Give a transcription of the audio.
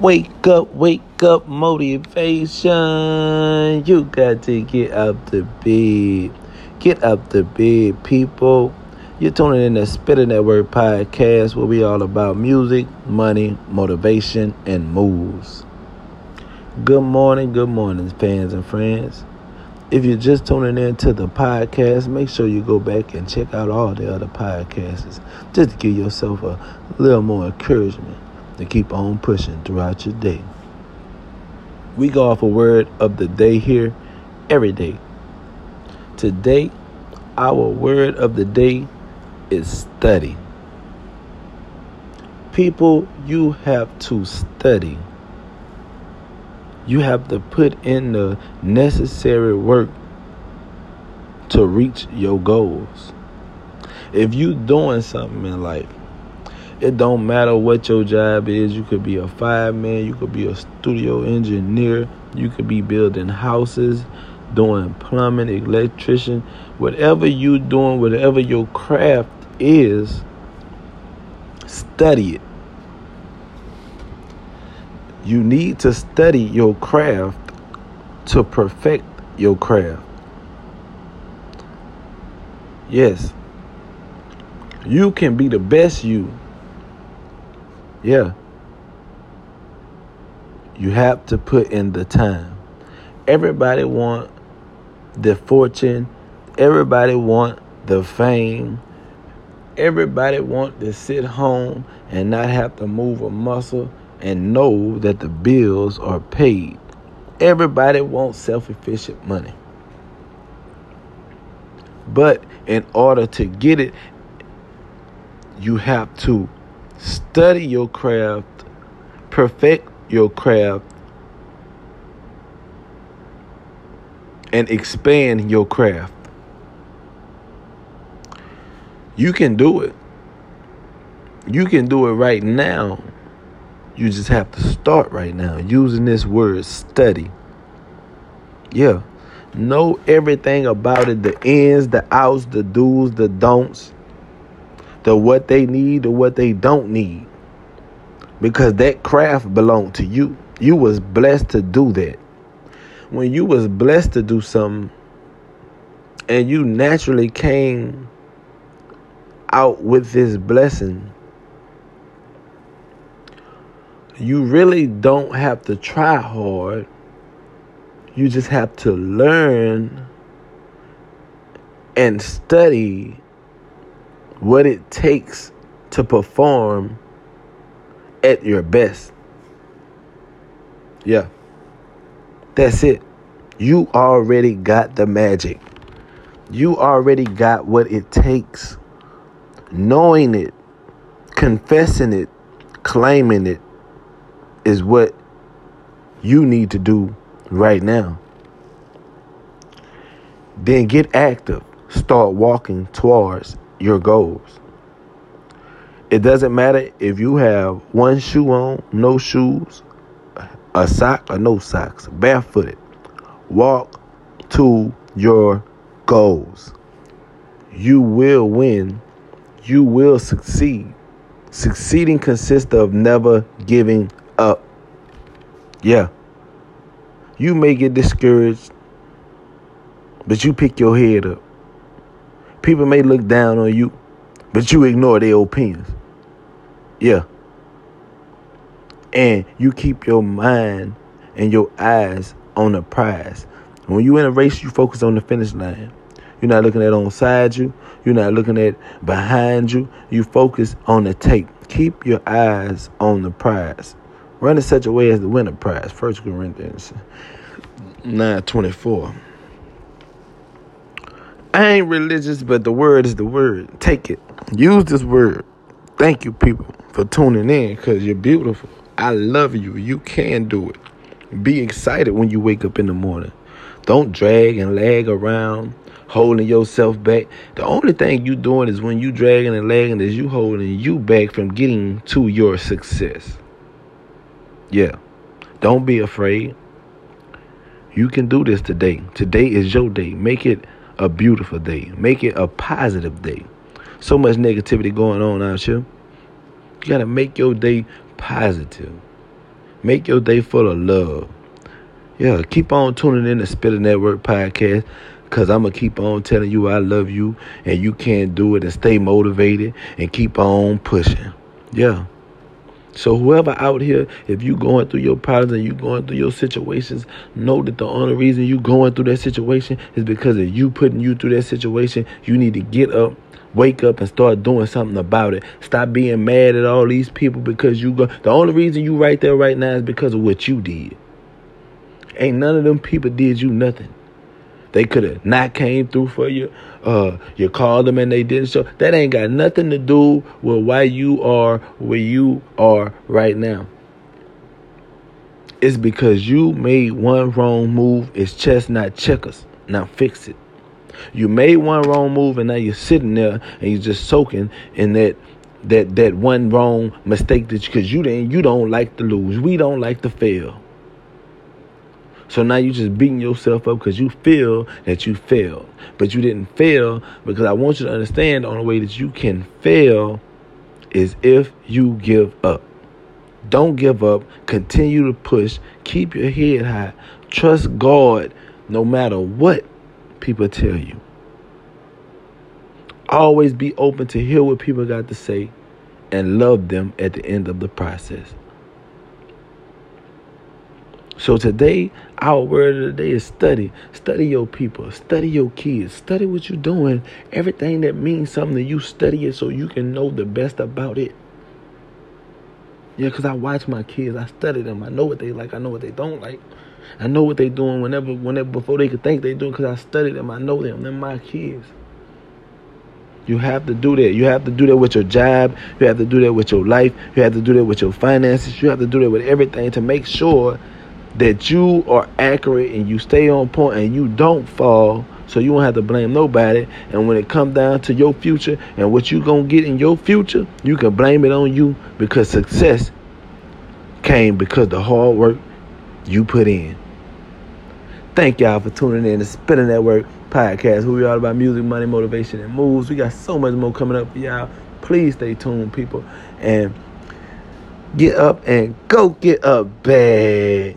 Wake up, wake up, motivation. You got to get up the bed. Get up the bed, people. You're tuning in to Spitting Network podcast where we all about music, money, motivation, and moves. Good morning, good morning, fans and friends. If you're just tuning in to the podcast, make sure you go back and check out all the other podcasts just to give yourself a little more encouragement to keep on pushing throughout your day. We go off a word of the day here every day. Today, our word of the day is study. People, you have to study. You have to put in the necessary work to reach your goals. If you doing something in life it don't matter what your job is. You could be a fireman, you could be a studio engineer, you could be building houses, doing plumbing, electrician, whatever you doing, whatever your craft is, study it. You need to study your craft to perfect your craft. Yes. You can be the best you yeah. You have to put in the time. Everybody want the fortune. Everybody want the fame. Everybody want to sit home and not have to move a muscle and know that the bills are paid. Everybody wants self-efficient money. But in order to get it, you have to Study your craft, perfect your craft, and expand your craft. You can do it. You can do it right now. You just have to start right now using this word study. Yeah. Know everything about it the ins, the outs, the do's, the don'ts the what they need or what they don't need. Because that craft belonged to you. You was blessed to do that. When you was blessed to do something and you naturally came out with this blessing, you really don't have to try hard. You just have to learn and study what it takes to perform at your best. Yeah. That's it. You already got the magic. You already got what it takes. Knowing it, confessing it, claiming it is what you need to do right now. Then get active. Start walking towards your goals. It doesn't matter if you have one shoe on, no shoes, a sock or no socks, barefooted. Walk to your goals. You will win. You will succeed. Succeeding consists of never giving up. Yeah. You may get discouraged, but you pick your head up. People may look down on you, but you ignore their opinions. Yeah. And you keep your mind and your eyes on the prize. When you in a race, you focus on the finish line. You're not looking at on side you. You're not looking at behind you. You focus on the tape. Keep your eyes on the prize. Run in such a way as to win a prize. First Corinthians 924. I ain't religious, but the word is the word. Take it. Use this word. Thank you, people, for tuning in because you're beautiful. I love you. You can do it. Be excited when you wake up in the morning. Don't drag and lag around, holding yourself back. The only thing you're doing is when you dragging and lagging is you holding you back from getting to your success. Yeah. Don't be afraid. You can do this today. Today is your day. Make it a beautiful day. Make it a positive day. So much negativity going on out here. You got to make your day positive. Make your day full of love. Yeah, keep on tuning in to Spitter Network podcast. Cause I'ma keep on telling you I love you and you can't do it and stay motivated and keep on pushing. Yeah. So whoever out here, if you going through your problems and you going through your situations, know that the only reason you going through that situation is because of you putting you through that situation. You need to get up, wake up, and start doing something about it. Stop being mad at all these people because you go. The only reason you right there right now is because of what you did. Ain't none of them people did you nothing. They could have not came through for you. Uh, you called them and they didn't show. That ain't got nothing to do with why you are where you are right now. It's because you made one wrong move. It's chess, not checkers. Now fix it. You made one wrong move and now you're sitting there and you're just soaking in that that that one wrong mistake that because you didn't you don't like to lose. We don't like to fail. So now you're just beating yourself up because you feel that you failed. But you didn't fail because I want you to understand the only way that you can fail is if you give up. Don't give up. Continue to push. Keep your head high. Trust God no matter what people tell you. Always be open to hear what people got to say and love them at the end of the process. So today, our word of the day is study. Study your people. Study your kids. Study what you're doing. Everything that means something to you, study it so you can know the best about it. Yeah, because I watch my kids. I study them. I know what they like. I know what they don't like. I know what they're doing whenever, whenever before they could think they're doing because I study them. I know them. They're my kids. You have to do that. You have to do that with your job. You have to do that with your life. You have to do that with your finances. You have to do that with everything to make sure that you are accurate and you stay on point and you don't fall so you won't have to blame nobody. And when it comes down to your future and what you gonna get in your future you can blame it on you because success came because the hard work you put in. Thank y'all for tuning in to Spitter Network podcast who we all about music money motivation and moves. We got so much more coming up for y'all. Please stay tuned people and get up and go get up bag